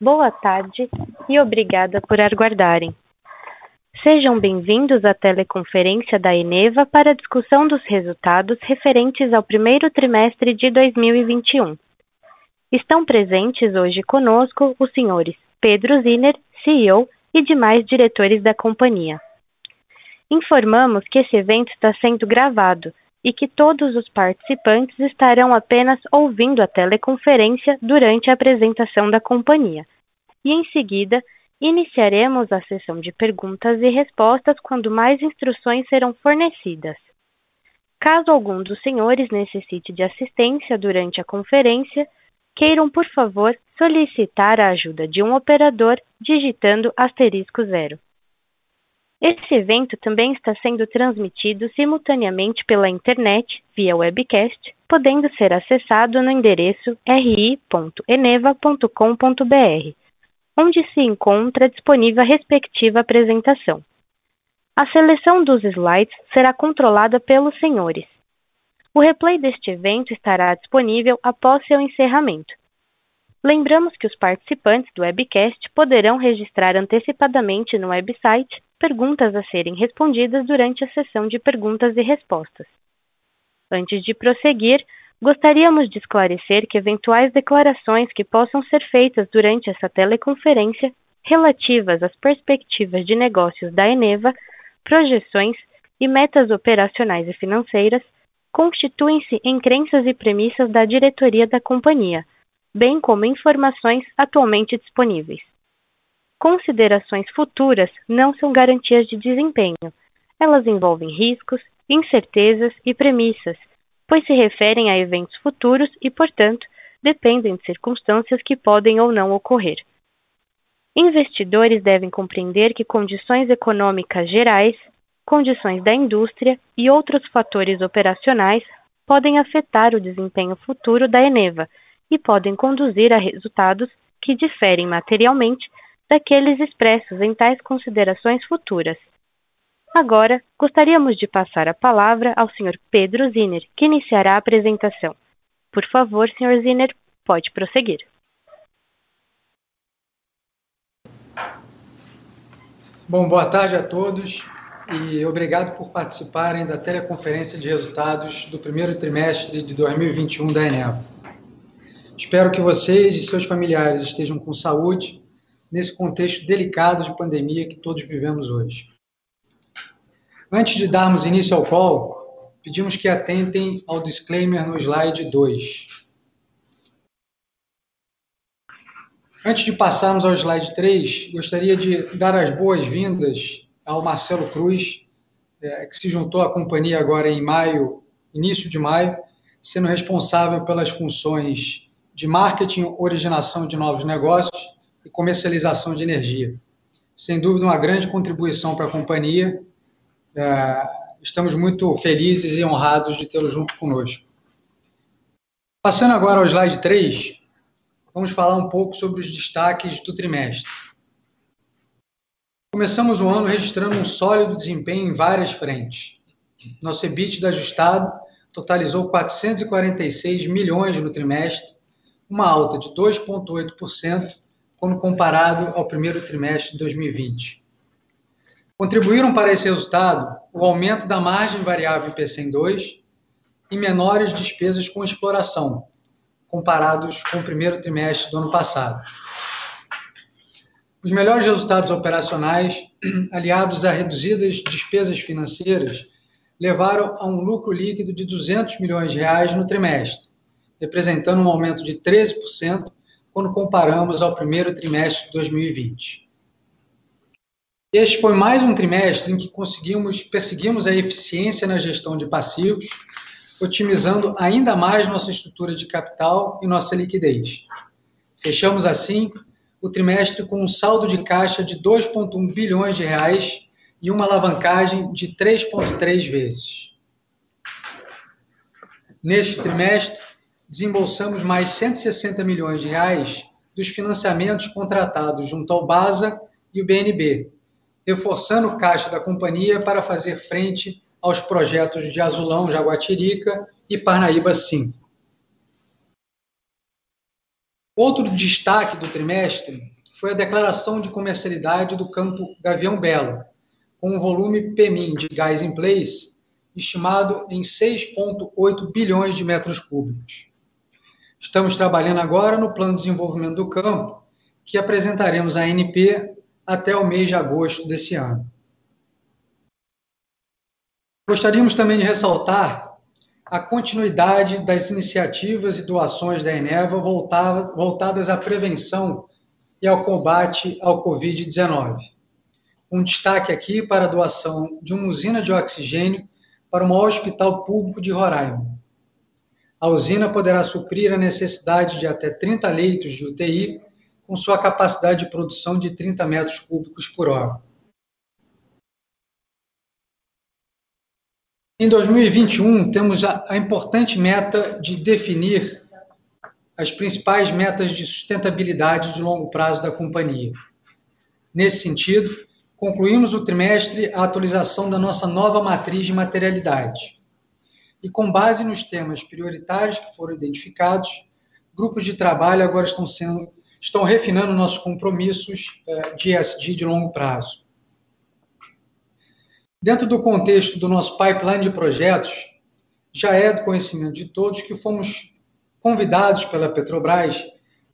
boa tarde e obrigada por aguardarem. Sejam bem-vindos à teleconferência da Eneva para a discussão dos resultados referentes ao primeiro trimestre de 2021. Estão presentes hoje conosco os senhores Pedro Ziner, CEO, e demais diretores da companhia. Informamos que esse evento está sendo gravado e que todos os participantes estarão apenas ouvindo a teleconferência durante a apresentação da companhia. E em seguida, iniciaremos a sessão de perguntas e respostas quando mais instruções serão fornecidas. Caso algum dos senhores necessite de assistência durante a conferência, queiram, por favor, solicitar a ajuda de um operador digitando asterisco zero. Esse evento também está sendo transmitido simultaneamente pela internet, via webcast, podendo ser acessado no endereço ri.eneva.com.br, onde se encontra disponível a respectiva apresentação. A seleção dos slides será controlada pelos senhores. O replay deste evento estará disponível após seu encerramento. Lembramos que os participantes do webcast poderão registrar antecipadamente no website perguntas a serem respondidas durante a sessão de perguntas e respostas. Antes de prosseguir, gostaríamos de esclarecer que eventuais declarações que possam ser feitas durante essa teleconferência relativas às perspectivas de negócios da Eneva, projeções e metas operacionais e financeiras constituem-se em crenças e premissas da diretoria da companhia, bem como informações atualmente disponíveis. Considerações futuras não são garantias de desempenho. Elas envolvem riscos, incertezas e premissas, pois se referem a eventos futuros e, portanto, dependem de circunstâncias que podem ou não ocorrer. Investidores devem compreender que condições econômicas gerais, condições da indústria e outros fatores operacionais podem afetar o desempenho futuro da Eneva e podem conduzir a resultados que diferem materialmente daqueles expressos em tais considerações futuras. Agora, gostaríamos de passar a palavra ao Sr. Pedro Ziner, que iniciará a apresentação. Por favor, Sr. Ziner, pode prosseguir. Bom, boa tarde a todos e obrigado por participarem da teleconferência de resultados do primeiro trimestre de 2021 da Eneva. Espero que vocês e seus familiares estejam com saúde nesse contexto delicado de pandemia que todos vivemos hoje. Antes de darmos início ao call, pedimos que atentem ao disclaimer no slide 2. Antes de passarmos ao slide 3, gostaria de dar as boas-vindas ao Marcelo Cruz, é, que se juntou à companhia agora em maio, início de maio, sendo responsável pelas funções de marketing, originação de novos negócios e comercialização de energia. Sem dúvida, uma grande contribuição para a companhia. É, estamos muito felizes e honrados de tê-lo junto conosco. Passando agora ao slide 3, vamos falar um pouco sobre os destaques do trimestre. Começamos o ano registrando um sólido desempenho em várias frentes. Nosso EBITDA ajustado totalizou 446 milhões no trimestre, uma alta de 2,8% quando comparado ao primeiro trimestre de 2020. Contribuíram para esse resultado o aumento da margem variável IPCEM 2 e menores despesas com exploração, comparados com o primeiro trimestre do ano passado. Os melhores resultados operacionais, aliados a reduzidas despesas financeiras, levaram a um lucro líquido de 200 milhões de reais no trimestre, representando um aumento de 13% quando comparamos ao primeiro trimestre de 2020. Este foi mais um trimestre em que conseguimos perseguimos a eficiência na gestão de passivos, otimizando ainda mais nossa estrutura de capital e nossa liquidez. Fechamos assim o trimestre com um saldo de caixa de 2,1 bilhões de reais e uma alavancagem de 3,3 vezes. Neste trimestre, desembolsamos mais 160 milhões de reais dos financiamentos contratados junto ao BASA e o BNB, reforçando o caixa da companhia para fazer frente aos projetos de Azulão, Jaguatirica e Parnaíba 5. Outro destaque do trimestre foi a declaração de comercialidade do campo Gavião Belo, com um volume PMIN de gás em place estimado em 6,8 bilhões de metros cúbicos. Estamos trabalhando agora no plano de desenvolvimento do campo, que apresentaremos à ANP até o mês de agosto desse ano. Gostaríamos também de ressaltar a continuidade das iniciativas e doações da Eneva voltadas à prevenção e ao combate ao Covid-19. Um destaque aqui para a doação de uma usina de oxigênio para o maior hospital público de Roraima. A usina poderá suprir a necessidade de até 30 leitos de UTI, com sua capacidade de produção de 30 metros cúbicos por hora. Em 2021, temos a, importante meta de definir as principais metas de sustentabilidade de longo prazo da companhia. Nesse sentido, concluímos o trimestre a atualização da nossa nova matriz de materialidade. E com base nos temas prioritários que foram identificados, grupos de trabalho agora estão sendo estão refinando nossos compromissos eh, de ESG de longo prazo. Dentro do contexto do nosso pipeline de projetos, já é do conhecimento de todos que fomos convidados pela Petrobras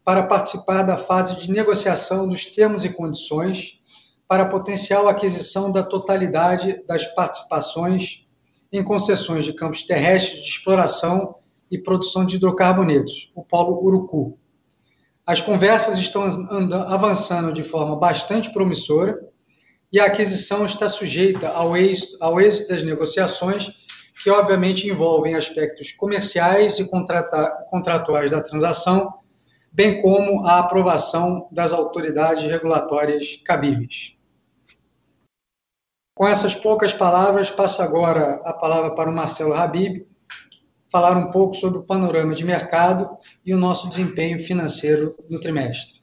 para participar da fase de negociação dos termos e condições para a potencial aquisição da totalidade das participações em concessões de campos terrestres de exploração e produção de hidrocarbonetos, o Polo Urucu. As conversas estão avançando de forma bastante promissora e a aquisição está sujeita ao êxito, ao êxito das negociações, que obviamente envolvem aspectos comerciais e contratuais da transação, bem como a aprovação das autoridades regulatórias cabíveis. Com essas poucas palavras, passo agora a palavra para o Marcelo Habib, falar um pouco sobre o panorama de mercado e o nosso desempenho financeiro no trimestre.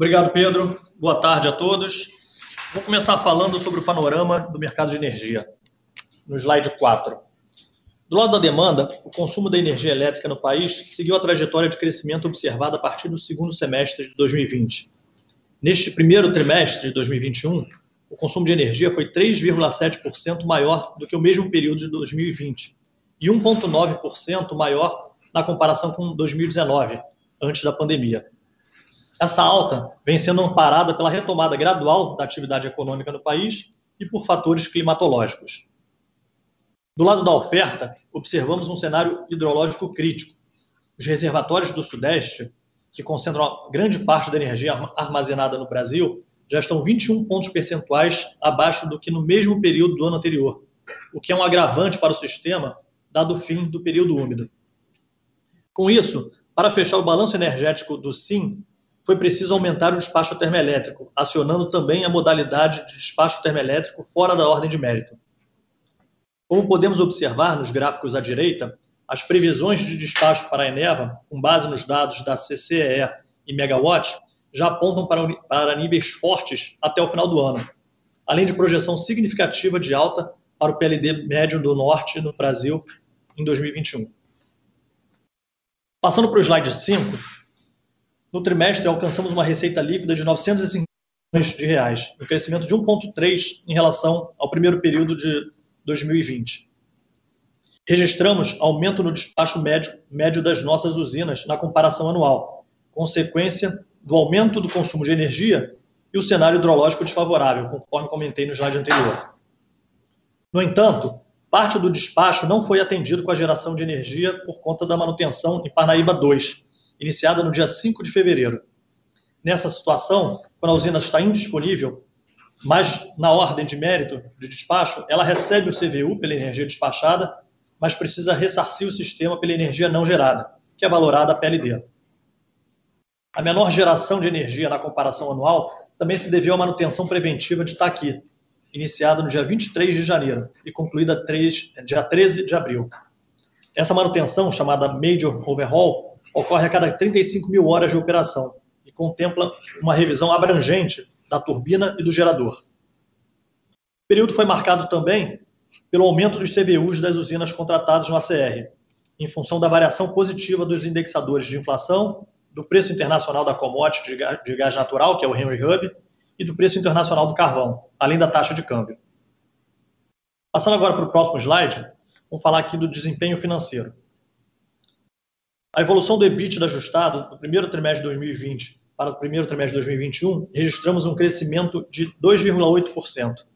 Obrigado, Pedro. Boa tarde a todos. Vou começar falando sobre o panorama do mercado de energia, no slide 4. Do lado da demanda, o consumo da energia elétrica no país seguiu a trajetória de crescimento observada a partir do segundo semestre de 2020. Neste primeiro trimestre de 2021, o consumo de energia foi 3,7% maior do que o mesmo período de 2020 e 1,9% maior na comparação com 2019, antes da pandemia. Essa alta vem sendo amparada pela retomada gradual da atividade econômica no país e por fatores climatológicos. Do lado da oferta, observamos um cenário hidrológico crítico. Os reservatórios do Sudeste, que concentram grande parte da energia armazenada no Brasil, já estão 21 pontos percentuais abaixo do que no mesmo período do ano anterior, o que é um agravante para o sistema, dado o fim do período úmido. Com isso, para fechar o balanço energético do SIM, foi preciso aumentar o despacho termoelétrico, acionando também a modalidade de despacho termoelétrico fora da ordem de mérito. Como podemos observar nos gráficos à direita, as previsões de despacho para a Eneva, com base nos dados da CCEE e Megawatt, já apontam para, para níveis fortes até o final do ano, além de projeção significativa de alta para o PLD médio do Norte no Brasil em 2021. Passando para o slide 5, no trimestre alcançamos uma receita líquida de 950 milhões de reais, um crescimento de 1,3 em relação ao primeiro período de 2020. Registramos aumento no despacho médio, médio das nossas usinas na comparação anual, consequência do aumento do consumo de energia e o cenário hidrológico desfavorável, conforme comentei no slide anterior. No entanto, parte do despacho não foi atendido com a geração de energia por conta da manutenção em Parnaíba 2, iniciada no dia 5 de fevereiro. Nessa situação, quando a usina está indisponível, mas na ordem de mérito de despacho, ela recebe o CVU pela energia despachada, mas precisa ressarcir o sistema pela energia não gerada, que é valorada a PLD. A menor geração de energia na comparação anual também se deveu à manutenção preventiva de Taqui, iniciada no dia 23 de janeiro e concluída 3, dia 13 de abril. Essa manutenção, chamada Major Overhaul, ocorre a cada 35 mil horas de operação e contempla uma revisão abrangente da turbina e do gerador. O período foi marcado também pelo aumento dos CBUs das usinas contratadas no ACR, em função da variação positiva dos indexadores de inflação, do preço internacional da commodity de gás natural, que é o Henry Hub, e do preço internacional do carvão, além da taxa de câmbio. Passando agora para o próximo slide, vamos falar aqui do desempenho financeiro. A evolução do EBITDA ajustado no primeiro trimestre de 2020 para o primeiro trimestre de 2021, registramos um crescimento de 2,8%.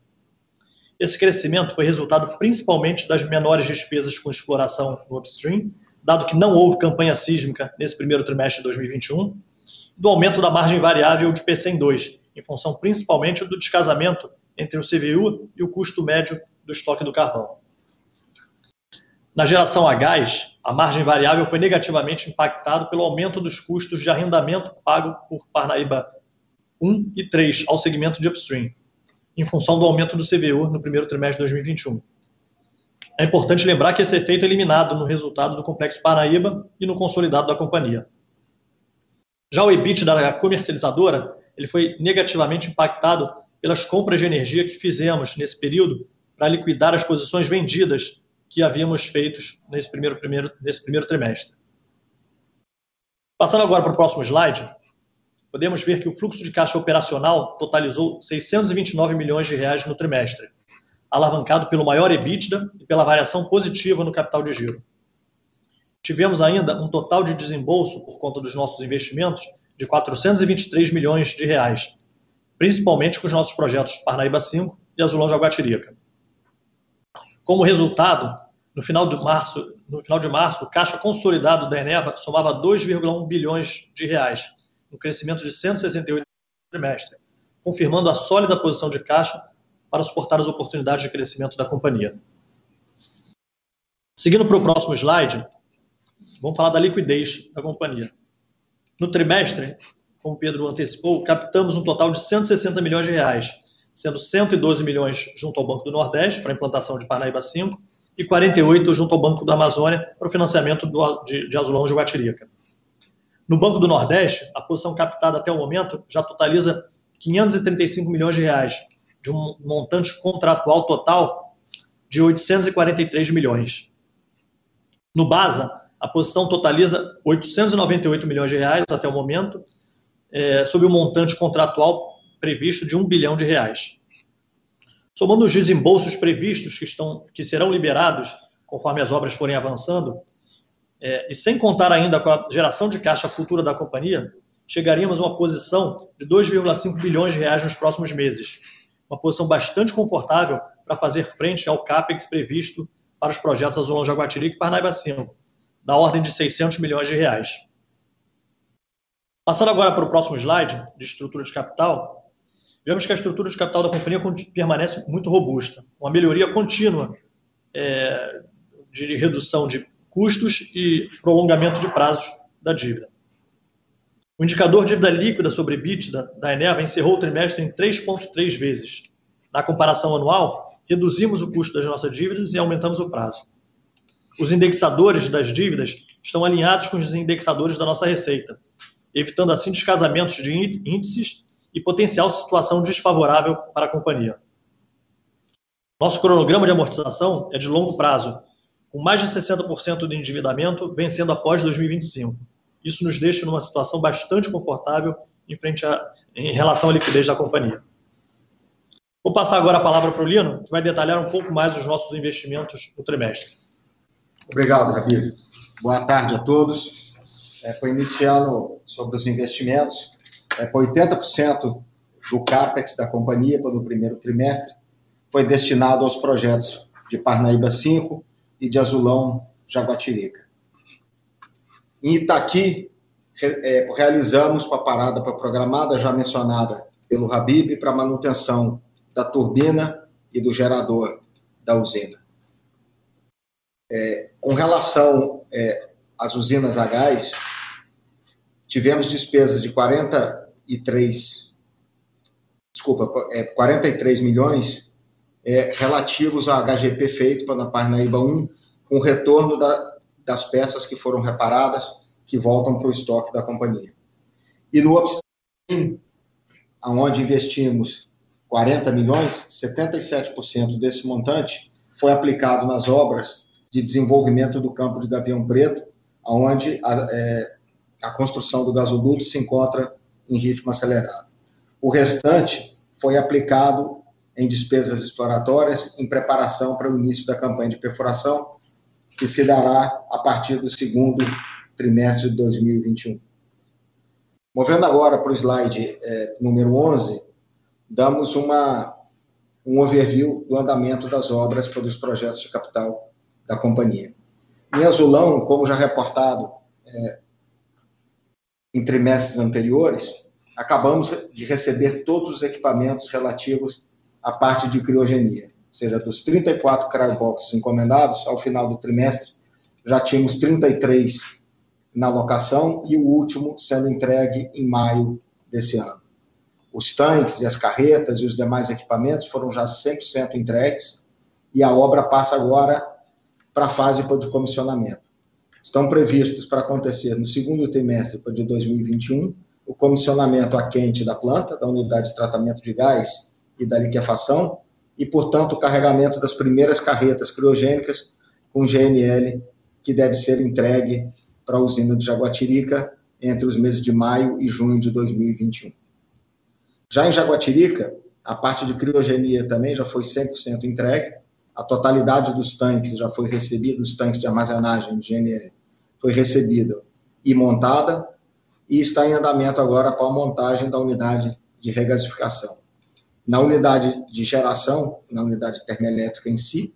Esse crescimento foi resultado principalmente das menores despesas com exploração no upstream, dado que não houve campanha sísmica nesse primeiro trimestre de 2021, do aumento da margem variável de PCM 2, em função principalmente do descasamento entre o CVU e o custo médio do estoque do carvão. Na geração a gás, a margem variável foi negativamente impactada pelo aumento dos custos de arrendamento pago por Parnaíba 1 e 3 ao segmento de upstream, em função do aumento do CVU no primeiro trimestre de 2021. É importante lembrar que esse efeito é eliminado no resultado do Complexo Parnaíba e no consolidado da companhia. Já o EBIT da comercializadora ele foi negativamente impactado pelas compras de energia que fizemos nesse período para liquidar as posições vendidas que havíamos feito nesse primeiro, primeiro, nesse primeiro trimestre. Passando agora para o próximo slide, podemos ver que o fluxo de caixa operacional totalizou 629 milhões de reais no trimestre, alavancado pelo maior EBITDA e pela variação positiva no capital de giro. Tivemos ainda um total de desembolso por conta dos nossos investimentos de 423 milhões de reais, principalmente com os nossos projetos Parnaíba 5 e Azulão Jaguatirica. Como resultado, no final de março, no final de março, o caixa consolidado da Eneva somava 2,1 bilhões de reais, um crescimento de 168 no trimestre, confirmando a sólida posição de caixa para suportar as oportunidades de crescimento da companhia. Seguindo para o próximo slide, vamos falar da liquidez da companhia. No trimestre, como o Pedro antecipou, captamos um total de 160 milhões de reais, sendo 112 milhões junto ao Banco do Nordeste, para a implantação de Parnaíba 5, e 48 junto ao Banco da Amazônia, para o financiamento do, de, de Azulão de Guatirica. No Banco do Nordeste, a posição captada até o momento já totaliza 535 milhões de reais, de um montante contratual total de 843 milhões. No BASA, a posição totaliza 898 milhões de reais até o momento, é, sob o montante contratual previsto de 1 bilhão de reais. Somando os desembolsos previstos que, estão, que serão liberados conforme as obras forem avançando, é, e sem contar ainda com a geração de caixa futura da companhia, chegaríamos a uma posição de 2,5 bilhões de reais nos próximos meses. Uma posição bastante confortável para fazer frente ao CAPEX previsto para os projetos Azulão Jaguatirica e Parnaíba 5, da ordem de 600 milhões de reais. Passando agora para o próximo slide, de estrutura de capital, vemos que a estrutura de capital da companhia permanece muito robusta, uma melhoria contínua é, de redução de custos e prolongamento de prazos da dívida. O indicador dívida líquida sobre EBITDA da Eneva encerrou o trimestre em 3,3 vezes. Na comparação anual, reduzimos o custo das nossas dívidas e aumentamos o prazo. Os indexadores das dívidas estão alinhados com os indexadores da nossa receita, evitando assim descasamentos de índices e potencial situação desfavorável para a companhia. Nosso cronograma de amortização é de longo prazo, com mais de 60% do endividamento vencendo após 2025. Isso nos deixa numa situação bastante confortável em, frente a, em relação à liquidez da companhia. Vou passar agora a palavra para o Lino, que vai detalhar um pouco mais os nossos investimentos no trimestre. Obrigado, Rabir. Boa tarde a todos. É, foi iniciando sobre os investimentos. É, 80% do CAPEX da companhia no primeiro trimestre foi destinado aos projetos de Parnaíba 5 e de Azulão Jaguatirica. Em Itaqui, é, realizamos a parada programada já mencionada pelo Habib para manutenção da turbina e do gerador da usina. É, com relação é, às usinas a gás, tivemos despesas de 43, desculpa, é, 43 milhões é, relativos à HGP feito para Parnaíba 1, com retorno da, das peças que foram reparadas, que voltam para o estoque da companhia. E no upstream, onde investimos 40 milhões, 77% desse montante foi aplicado nas obras de desenvolvimento do campo de Gavião Preto, onde a, é, a construção do gasoduto se encontra em ritmo acelerado. O restante foi aplicado em despesas exploratórias em preparação para o início da campanha de perfuração, que se dará a partir do segundo trimestre de 2021. Movendo agora para o slide é, número 11, damos uma, um overview do andamento das obras pelos projetos de capital da companhia. Em azulão, como já reportado é, em trimestres anteriores, acabamos de receber todos os equipamentos relativos à parte de criogenia, ou seja, dos 34 cryoboxes encomendados, ao final do trimestre, já tínhamos 33 na locação e o último sendo entregue em maio desse ano. Os tanques e as carretas e os demais equipamentos foram já 100% entregues e a obra passa agora para a fase de comissionamento. Estão previstos para acontecer no segundo trimestre de 2021 o comissionamento a quente da planta, da unidade de tratamento de gás e da liquefação, e, portanto, o carregamento das primeiras carretas criogênicas com GNL, que deve ser entregue para a usina de Jaguatirica entre os meses de maio e junho de 2021. Já em Jaguatirica, a parte de criogenia também já foi 100% entregue, a totalidade dos tanques já foi recebida, os tanques de armazenagem de GNL foi recebida e montada, e está em andamento agora com a montagem da unidade de regasificação. Na unidade de geração, na unidade termoelétrica em si,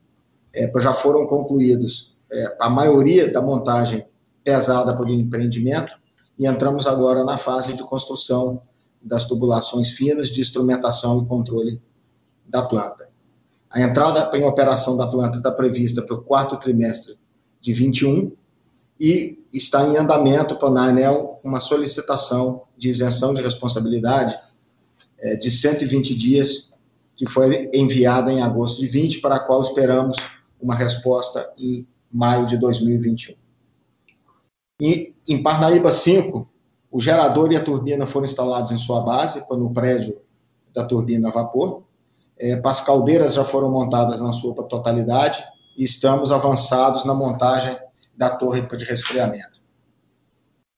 é, já foram concluídos é, a maioria da montagem pesada pelo empreendimento e entramos agora na fase de construção das tubulações finas de instrumentação e controle da planta. A entrada em operação da planta está prevista para o quarto trimestre de 21 e está em andamento para a ANEL uma solicitação de isenção de responsabilidade é, de 120 dias, que foi enviada em agosto de 20, para a qual esperamos uma resposta em maio de 2021. E, em Parnaíba 5, o gerador e a turbina foram instalados em sua base, no prédio da turbina a vapor. É, as caldeiras já foram montadas na sua totalidade e estamos avançados na montagem da torre de resfriamento.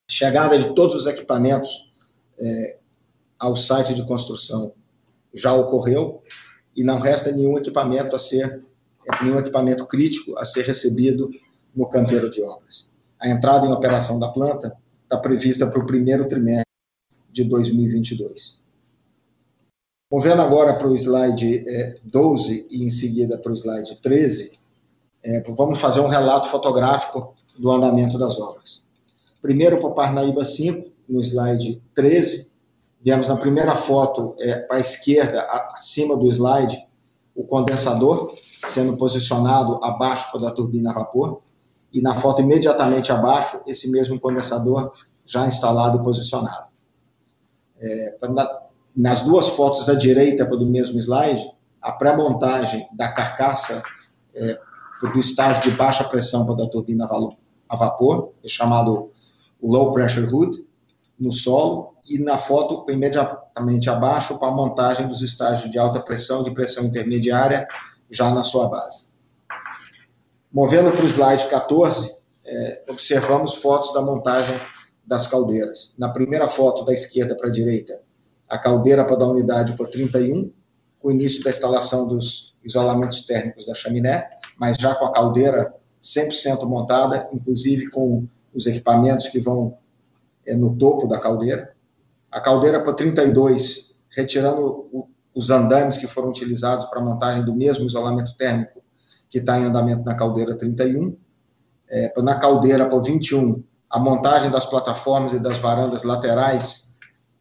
Chegada de todos os equipamentos é, ao site de construção já ocorreu e não resta nenhum equipamento a ser nenhum equipamento crítico a ser recebido no canteiro de obras. A entrada em operação da planta está prevista para o primeiro trimestre de 2022. Movendo agora para o slide é, 12 e em seguida para o slide 13, é, vamos fazer um relato fotográfico do andamento das obras. Primeiro para Parnaíba 5, no slide 13, vemos na primeira foto, é, para a esquerda, acima do slide, o condensador sendo posicionado abaixo da turbina a vapor, e na foto imediatamente abaixo, esse mesmo condensador já instalado e posicionado. É, nas duas fotos à direita do mesmo slide, a pré-montagem da carcaça é, do estágio de baixa pressão para a turbina a vapor, é chamado low pressure hood, no solo, e na foto imediatamente abaixo para a montagem dos estágios de alta pressão, de pressão intermediária, já na sua base. Movendo para o slide 14, é, observamos fotos da montagem das caldeiras. Na primeira foto, da esquerda para a direita, a caldeira para a unidade por 31, com o início da instalação dos isolamentos térmicos da chaminé, mas já com a caldeira 100% montada, inclusive com os equipamentos que vão é, no topo da caldeira. A caldeira para 32, retirando o, os andames que foram utilizados para a montagem do mesmo isolamento térmico que está em andamento na caldeira 31. É, na caldeira para 21, a montagem das plataformas e das varandas laterais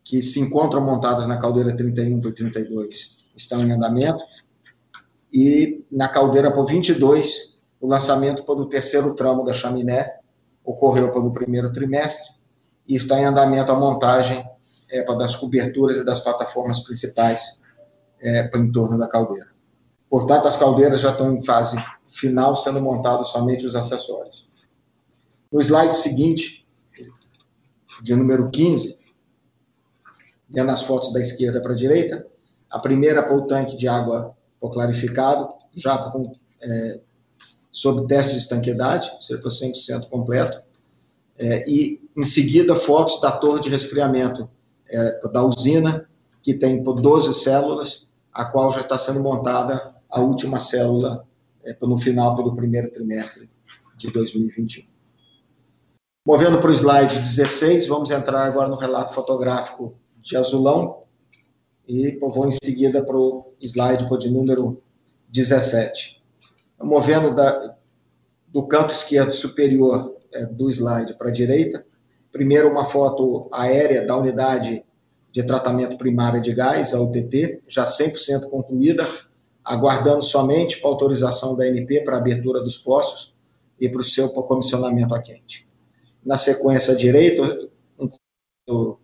que se encontram montadas na caldeira 31 por 32 estão em andamento. E na caldeira por 22, o lançamento para o terceiro tramo da chaminé ocorreu pelo primeiro trimestre e está em andamento a montagem é, das coberturas e das plataformas principais é, para em torno da caldeira. Portanto, as caldeiras já estão em fase final, sendo montados somente os acessórios. No slide seguinte, de número 15, vendo as fotos da esquerda para a direita, a primeira para o tanque de água clarificado, já com é, sob teste de estanqueidade, cerca de 100% completo, é, e, em seguida, fotos da torre de resfriamento é, da usina, que tem 12 células, a qual já está sendo montada a última célula é, no final do primeiro trimestre de 2021. Movendo para o slide 16, vamos entrar agora no relato fotográfico de azulão e vou em seguida para o slide de número 17. Movendo da, do canto esquerdo superior é, do slide para a direita, primeiro uma foto aérea da unidade de tratamento primário de gás, a UTP, já 100% concluída, aguardando somente para autorização da ANP para a abertura dos poços e para o seu comissionamento a quente. Na sequência direita, um,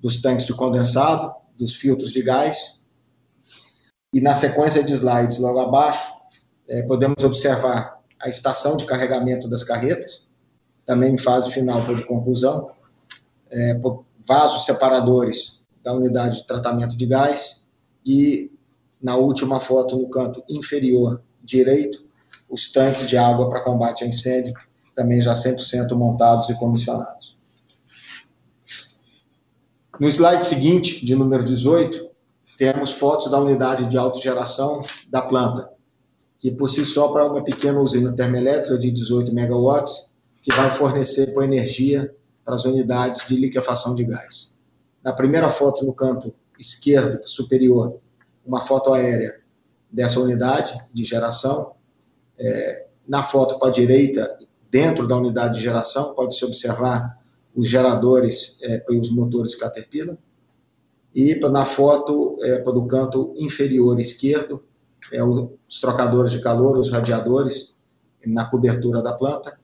dos tanques de condensado, dos filtros de gás, e na sequência de slides logo abaixo, é, podemos observar a estação de carregamento das carretas, também em fase final de conclusão, é, vasos separadores da unidade de tratamento de gás e na última foto no canto inferior direito, os tanques de água para combate a incêndio, também já 100% montados e comissionados. No slide seguinte, de número 18, temos fotos da unidade de autogeração da planta, que por si só para uma pequena usina termoelétrica de 18 megawatts, que vai fornecer com energia para as unidades de liquefação de gás. Na primeira foto no canto esquerdo superior, uma foto aérea dessa unidade de geração. É, na foto para a direita, dentro da unidade de geração, pode-se observar os geradores é, e os motores Caterpillar. E na foto, é, para o canto inferior esquerdo, é, os trocadores de calor, os radiadores, na cobertura da planta.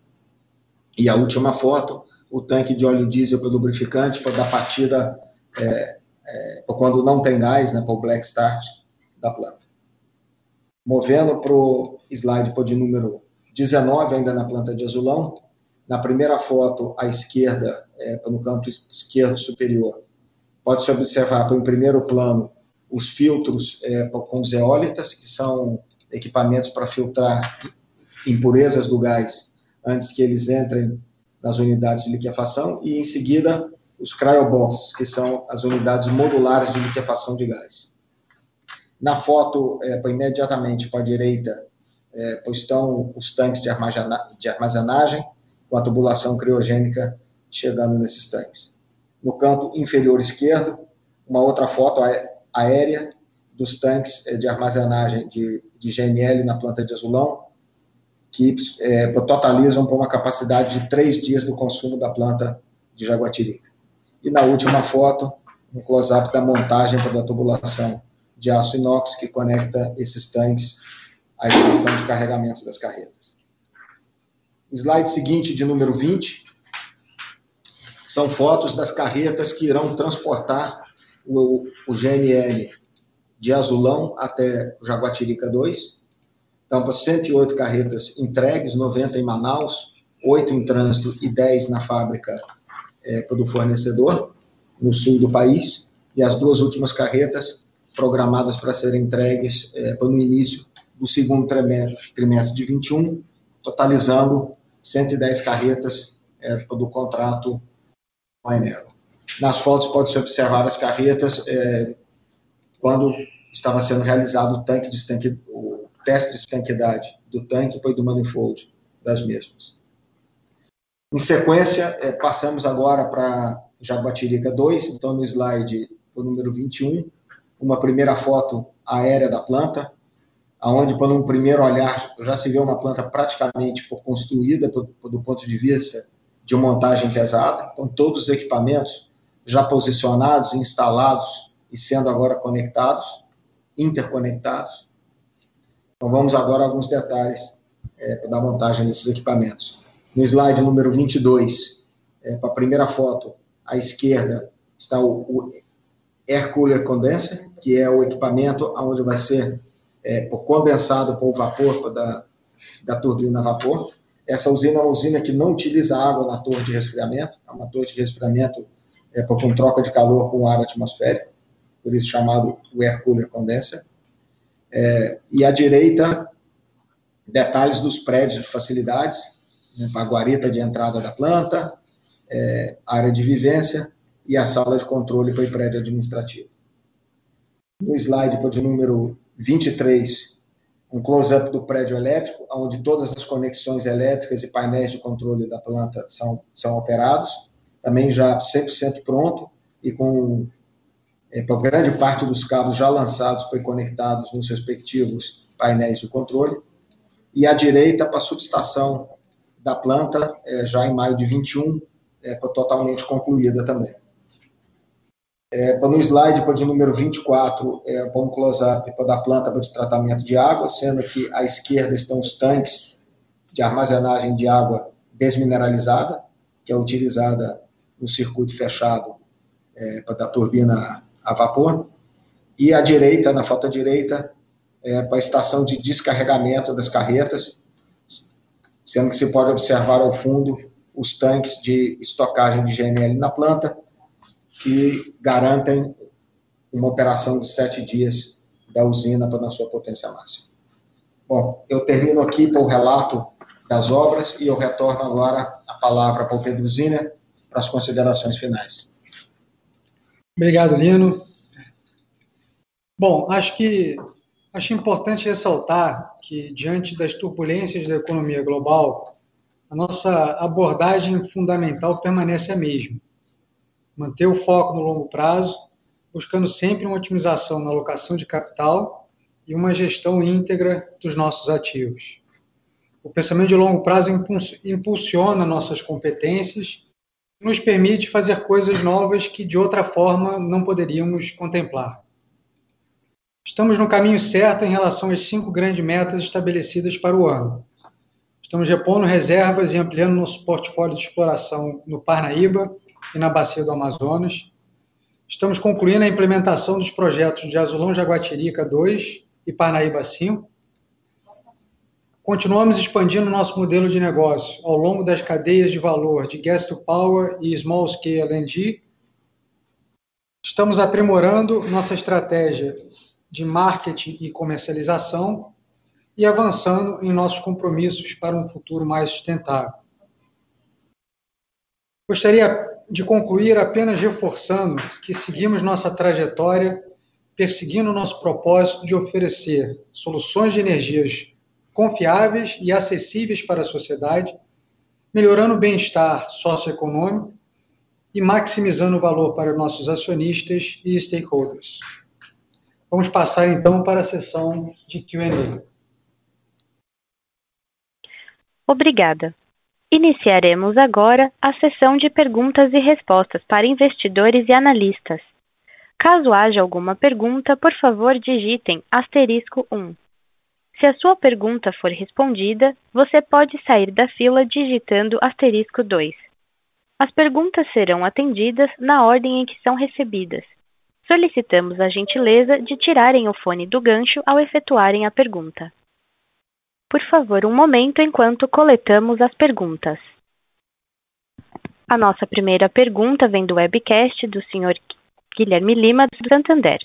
E a última foto, o tanque de óleo diesel para lubrificante, para dar partida é, é, quando não tem gás, né, para o black start da planta. Movendo para o slide de número 19, ainda na planta de azulão, na primeira foto à esquerda, é, no canto esquerdo superior, pode-se observar, em primeiro plano, os filtros é, com zeólitas, que são equipamentos para filtrar impurezas do gás antes que eles entrem nas unidades de liquefação, e em seguida os cryoboxes, que são as unidades modulares de liquefação de gás. Na foto, é, imediatamente para a direita, é, estão os tanques de, de armazenagem, com a tubulação criogênica chegando nesses tanques. No canto inferior esquerdo, uma outra foto aérea dos tanques é, de armazenagem de, de GNL na planta de azulão, que é, totalizam para uma capacidade de três dias do consumo da planta de Jaguatirica. E na última foto, um close-up da montagem da tubulação de aço inox que conecta esses tanques à estação de carregamento das carretas. Slide seguinte, de número 20, são fotos das carretas que irão transportar o, o GNL de Azulão até Jaguatirica 2. Então, 108 carretas entregues, 90 em Manaus, 8 em trânsito e 10 na fábrica é, do fornecedor, no sul do país, e as duas últimas carretas programadas para serem entregues é, no início do segundo trimestre, trimestre de 21, totalizando 110 carretas é, do contrato com a. Nas fotos pode-se observar as carretas é, quando estava sendo realizado o tanque de estanque, o teste de estanqueidade do tanque e do manifold das mesmas. Em sequência, é, passamos agora para Jaguatirica 2, então no slide o número 21, uma primeira foto aérea da planta, aonde por um primeiro olhar já se vê uma planta praticamente construída do ponto de vista de montagem pesada, então todos os equipamentos já posicionados, instalados e sendo agora conectados, interconectados. Então vamos agora a alguns detalhes é, da montagem desses equipamentos. No slide número 22, é, para a primeira foto, à esquerda, está o, o Air Cooler Condenser, que é o equipamento onde vai ser é, condensado por vapor da, da turbina a vapor. Essa usina é uma usina que não utiliza água na torre de resfriamento, é uma torre de resfriamento é, com troca de calor com ar atmosférico, por isso chamado Air Cooler Condenser. É, e à direita detalhes dos prédios de facilidades, né, a guarita de entrada da planta, é, área de vivência e a sala de controle para o prédio administrativo. No slide de número 23, um close-up do prédio elétrico, onde todas as conexões elétricas e painéis de controle da planta são, são operados, também já 100% pronto e com é, grande parte dos cabos já lançados foi conectados nos respectivos painéis de controle. E à direita, para a subestação da planta, é, já em maio de 21, é, totalmente concluída também. É, no slide, para o número 24, é, um close-up da planta de tratamento de água, sendo que à esquerda estão os tanques de armazenagem de água desmineralizada, que é utilizada no circuito fechado é, da turbina a vapor. E à direita, na foto direita, é, para a estação de descarregamento das carretas, sendo que se pode observar ao fundo os tanques de estocagem de GNL na planta, que garantem uma operação de sete dias da usina na sua potência máxima. Bom, eu termino aqui para o relato das obras e eu retorno agora a palavra para o Pedro Ziner para as considerações finais. Obrigado, Lino. Bom, acho que acho importante ressaltar que diante das turbulências da economia global, a nossa abordagem fundamental permanece a mesma manter o foco no longo prazo, buscando sempre uma otimização na alocação de capital e uma gestão íntegra dos nossos ativos. O pensamento de longo prazo impulsiona nossas competências nos permite fazer coisas novas que de outra forma não poderíamos contemplar. Estamos no caminho certo em relação às cinco grandes metas estabelecidas para o ano. Estamos repondo reservas e ampliando nosso portfólio de exploração no Parnaíba, e na Bacia do Amazonas. Estamos concluindo a implementação dos projetos de Azulão Jaguatirica 2 e Parnaíba 5. Continuamos expandindo nosso modelo de negócio ao longo das cadeias de valor de Gas to Power e Small Scale LNG. Estamos aprimorando nossa estratégia de marketing e comercialização e avançando em nossos compromissos para um futuro mais sustentável. Gostaria de concluir apenas reforçando que seguimos nossa trajetória perseguindo nosso propósito de oferecer soluções de energias confiáveis e acessíveis para a sociedade, melhorando o bem-estar socioeconômico e maximizando o valor para nossos acionistas e stakeholders. Vamos passar então para a sessão de Q&A. Obrigada. Iniciaremos agora a sessão de perguntas e respostas para investidores e analistas. Caso haja alguma pergunta, por favor digitem asterisco 1. Se a sua pergunta for respondida, você pode sair da fila digitando asterisco 2. As perguntas serão atendidas na ordem em que são recebidas. Solicitamos a gentileza de tirarem o fone do gancho ao efetuarem a pergunta. Por favor, um momento enquanto coletamos as perguntas. A nossa primeira pergunta vem do webcast do Sr. Guilherme Lima, do Santander.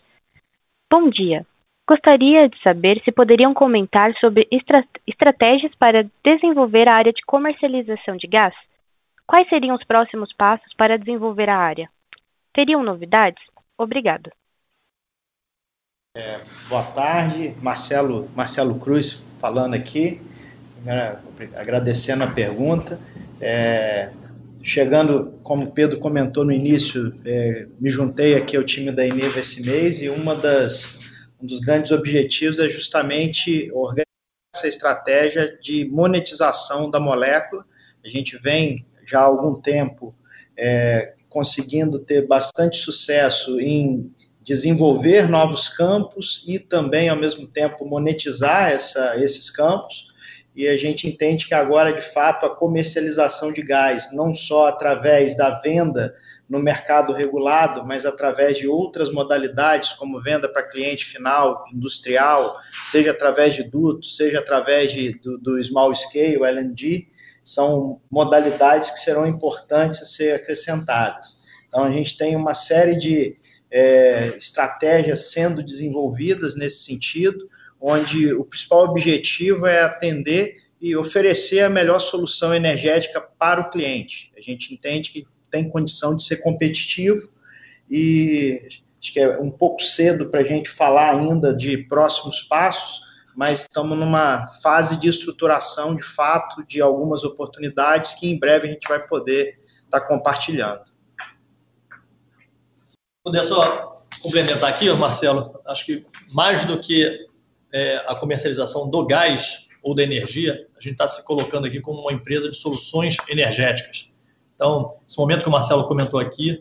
Bom dia. Gostaria de saber se poderiam comentar sobre estra estratégias para desenvolver a área de comercialização de gás. Quais seriam os próximos passos para desenvolver a área? Teriam novidades? Obrigado. É, boa tarde, Marcelo, Marcelo Cruz falando aqui, né, agradecendo a pergunta. É, chegando, como Pedro comentou no início, é, me juntei aqui ao time da Eneva esse mês e uma das, um dos grandes objetivos é justamente organizar essa estratégia de monetização da molécula. A gente vem já há algum tempo é, conseguindo ter bastante sucesso em desenvolver novos campos e também, ao mesmo tempo, monetizar essa, esses campos. E a gente entende que agora, de fato, a comercialização de gás, não só através da venda no mercado regulado, mas através de outras modalidades, como venda para cliente final, industrial, seja através de dutos, seja através de, do, do small scale, LNG, são modalidades que serão importantes a ser acrescentadas. Então, a gente tem uma série de é, estratégias sendo desenvolvidas nesse sentido. Onde o principal objetivo é atender e oferecer a melhor solução energética para o cliente. A gente entende que tem condição de ser competitivo e acho que é um pouco cedo para a gente falar ainda de próximos passos, mas estamos numa fase de estruturação de fato de algumas oportunidades que em breve a gente vai poder estar tá compartilhando. Poder só complementar aqui, Marcelo, acho que mais do que é, a comercialização do gás ou da energia, a gente está se colocando aqui como uma empresa de soluções energéticas. Então, esse momento que o Marcelo comentou aqui,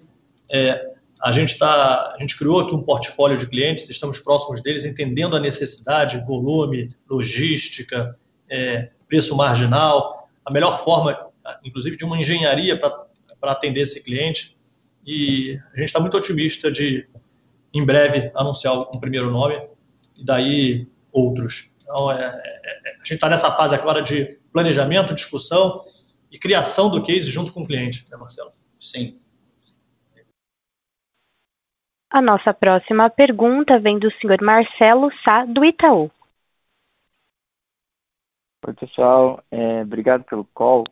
é, a gente tá, a gente criou aqui um portfólio de clientes, estamos próximos deles, entendendo a necessidade, volume, logística, é, preço marginal, a melhor forma, inclusive, de uma engenharia para atender esse cliente. E a gente está muito otimista de, em breve, anunciar um primeiro nome e daí outros. Então, é, é, é a gente está nessa fase agora de planejamento, discussão e criação do case junto com o cliente, né, Marcelo? Sim. A nossa próxima pergunta vem do senhor Marcelo Sá, do Itaú. Oi, pessoal. É, obrigado pelo call.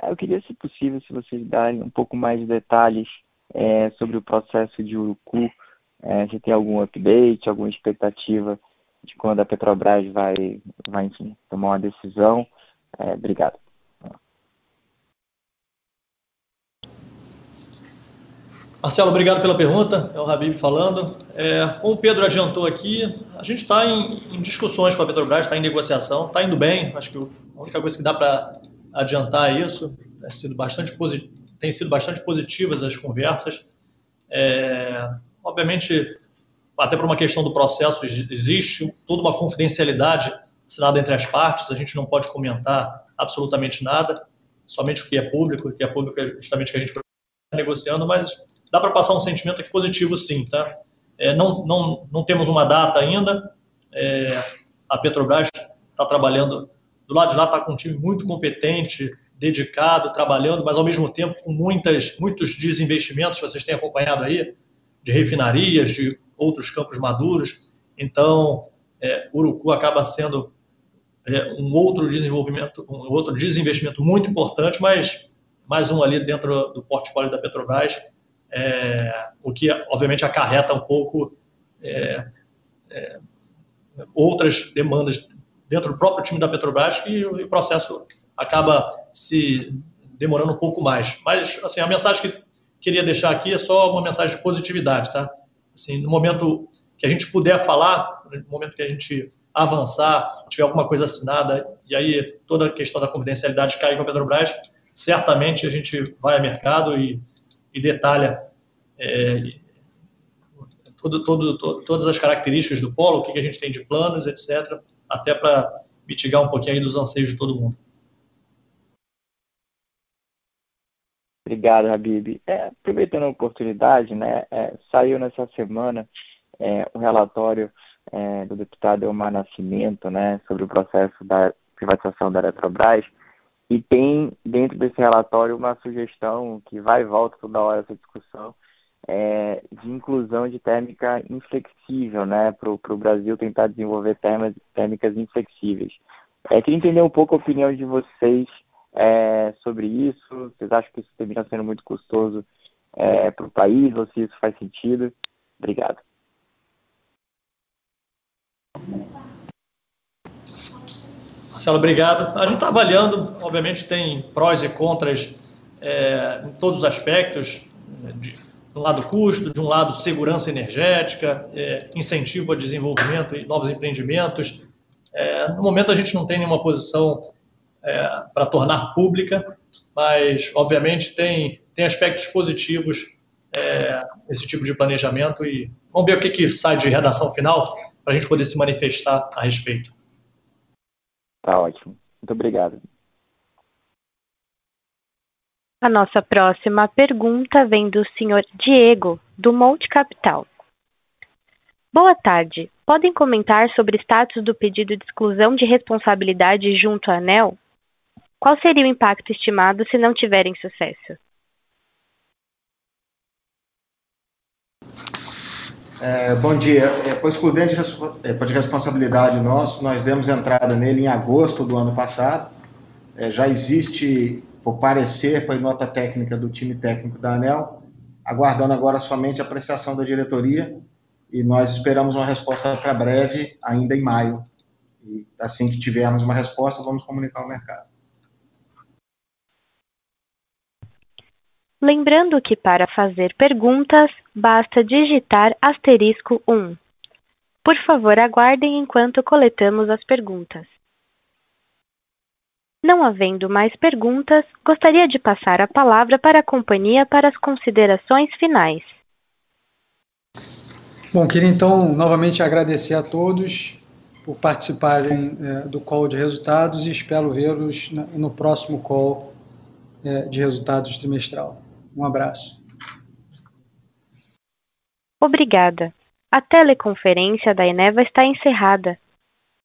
É, eu queria, se possível, se vocês darem um pouco mais de detalhes é, sobre o processo de Urucu. É, se tem algum update, alguma expectativa de quando a Petrobras vai, vai enfim, tomar uma decisão. É, obrigado. Marcelo, obrigado pela pergunta. É o Habib falando. É, como o Pedro adiantou aqui, a gente está em, em, discussões com a Petrobras, está em negociação, está indo bem. Acho que a única coisa que dá para adiantar é isso. Tem sido bastante, tem sido bastante positivas as conversas. É, obviamente, até por uma questão do processo, existe toda uma confidencialidade assinada entre as partes, a gente não pode comentar absolutamente nada, somente o que é público, o que é público é justamente o que a gente está negociando, mas dá para passar um sentimento aqui positivo sim, tá? É, não, não, não temos uma data ainda, é, a Petrobras está trabalhando, do lado de lá está com um time muito competente, dedicado, trabalhando, mas ao mesmo tempo com muitas, muitos desinvestimentos, vocês têm acompanhado aí, de refinarias, de outros campos maduros. Então, é, Urucu acaba sendo é, um outro desenvolvimento, um outro desinvestimento muito importante, mas mais um ali dentro do portfólio da Petrobras, é, o que obviamente acarreta um pouco é, é, outras demandas dentro do próprio time da Petrobras e o processo acaba se demorando um pouco mais. Mas assim, a mensagem que queria deixar aqui é só uma mensagem de positividade, tá? Assim, no momento que a gente puder falar, no momento que a gente avançar, tiver alguma coisa assinada, e aí toda a questão da confidencialidade cai com a Petrobras, certamente a gente vai ao mercado e, e detalha é, todo, todo, todo, todas as características do polo, o que, que a gente tem de planos, etc., até para mitigar um pouquinho aí dos anseios de todo mundo. Obrigado, Habib. É, aproveitando a oportunidade, né, é, saiu nessa semana é, um relatório é, do deputado Elmar Nascimento né, sobre o processo da privatização da Eletrobras e tem dentro desse relatório uma sugestão que vai e volta toda hora essa discussão é, de inclusão de térmica inflexível, né, para o Brasil tentar desenvolver térmicas inflexíveis. É, queria entender um pouco a opinião de vocês é, sobre isso? Vocês acham que isso termina sendo muito custoso é, para o país ou se isso faz sentido? Obrigado. Marcelo, obrigado. A gente está avaliando, obviamente tem prós e contras é, em todos os aspectos, de, de, um lado custo, de um lado segurança energética, é, incentivo ao desenvolvimento e novos empreendimentos. É, no momento a gente não tem nenhuma posição é, para tornar pública, mas, obviamente, tem, tem aspectos positivos é, esse tipo de planejamento e vamos ver o que, que sai de redação final para a gente poder se manifestar a respeito. Tá ótimo. Muito obrigado. A nossa próxima pergunta vem do senhor Diego, do Monte Capital. Boa tarde. Podem comentar sobre o status do pedido de exclusão de responsabilidade junto à ANEL? Qual seria o impacto estimado se não tiverem sucesso? É, bom dia. É, por excludente é, de responsabilidade nosso, nós demos entrada nele em agosto do ano passado. É, já existe, por parecer, por nota técnica do time técnico da ANEL, aguardando agora somente a apreciação da diretoria e nós esperamos uma resposta para breve, ainda em maio. E assim que tivermos uma resposta, vamos comunicar ao mercado. Lembrando que para fazer perguntas, basta digitar asterisco 1. Por favor, aguardem enquanto coletamos as perguntas. Não havendo mais perguntas, gostaria de passar a palavra para a companhia para as considerações finais. Bom, queria então novamente agradecer a todos por participarem é, do call de resultados e espero vê-los no próximo call é, de resultados trimestral. Um abraço. Obrigada. A teleconferência da Eneva está encerrada.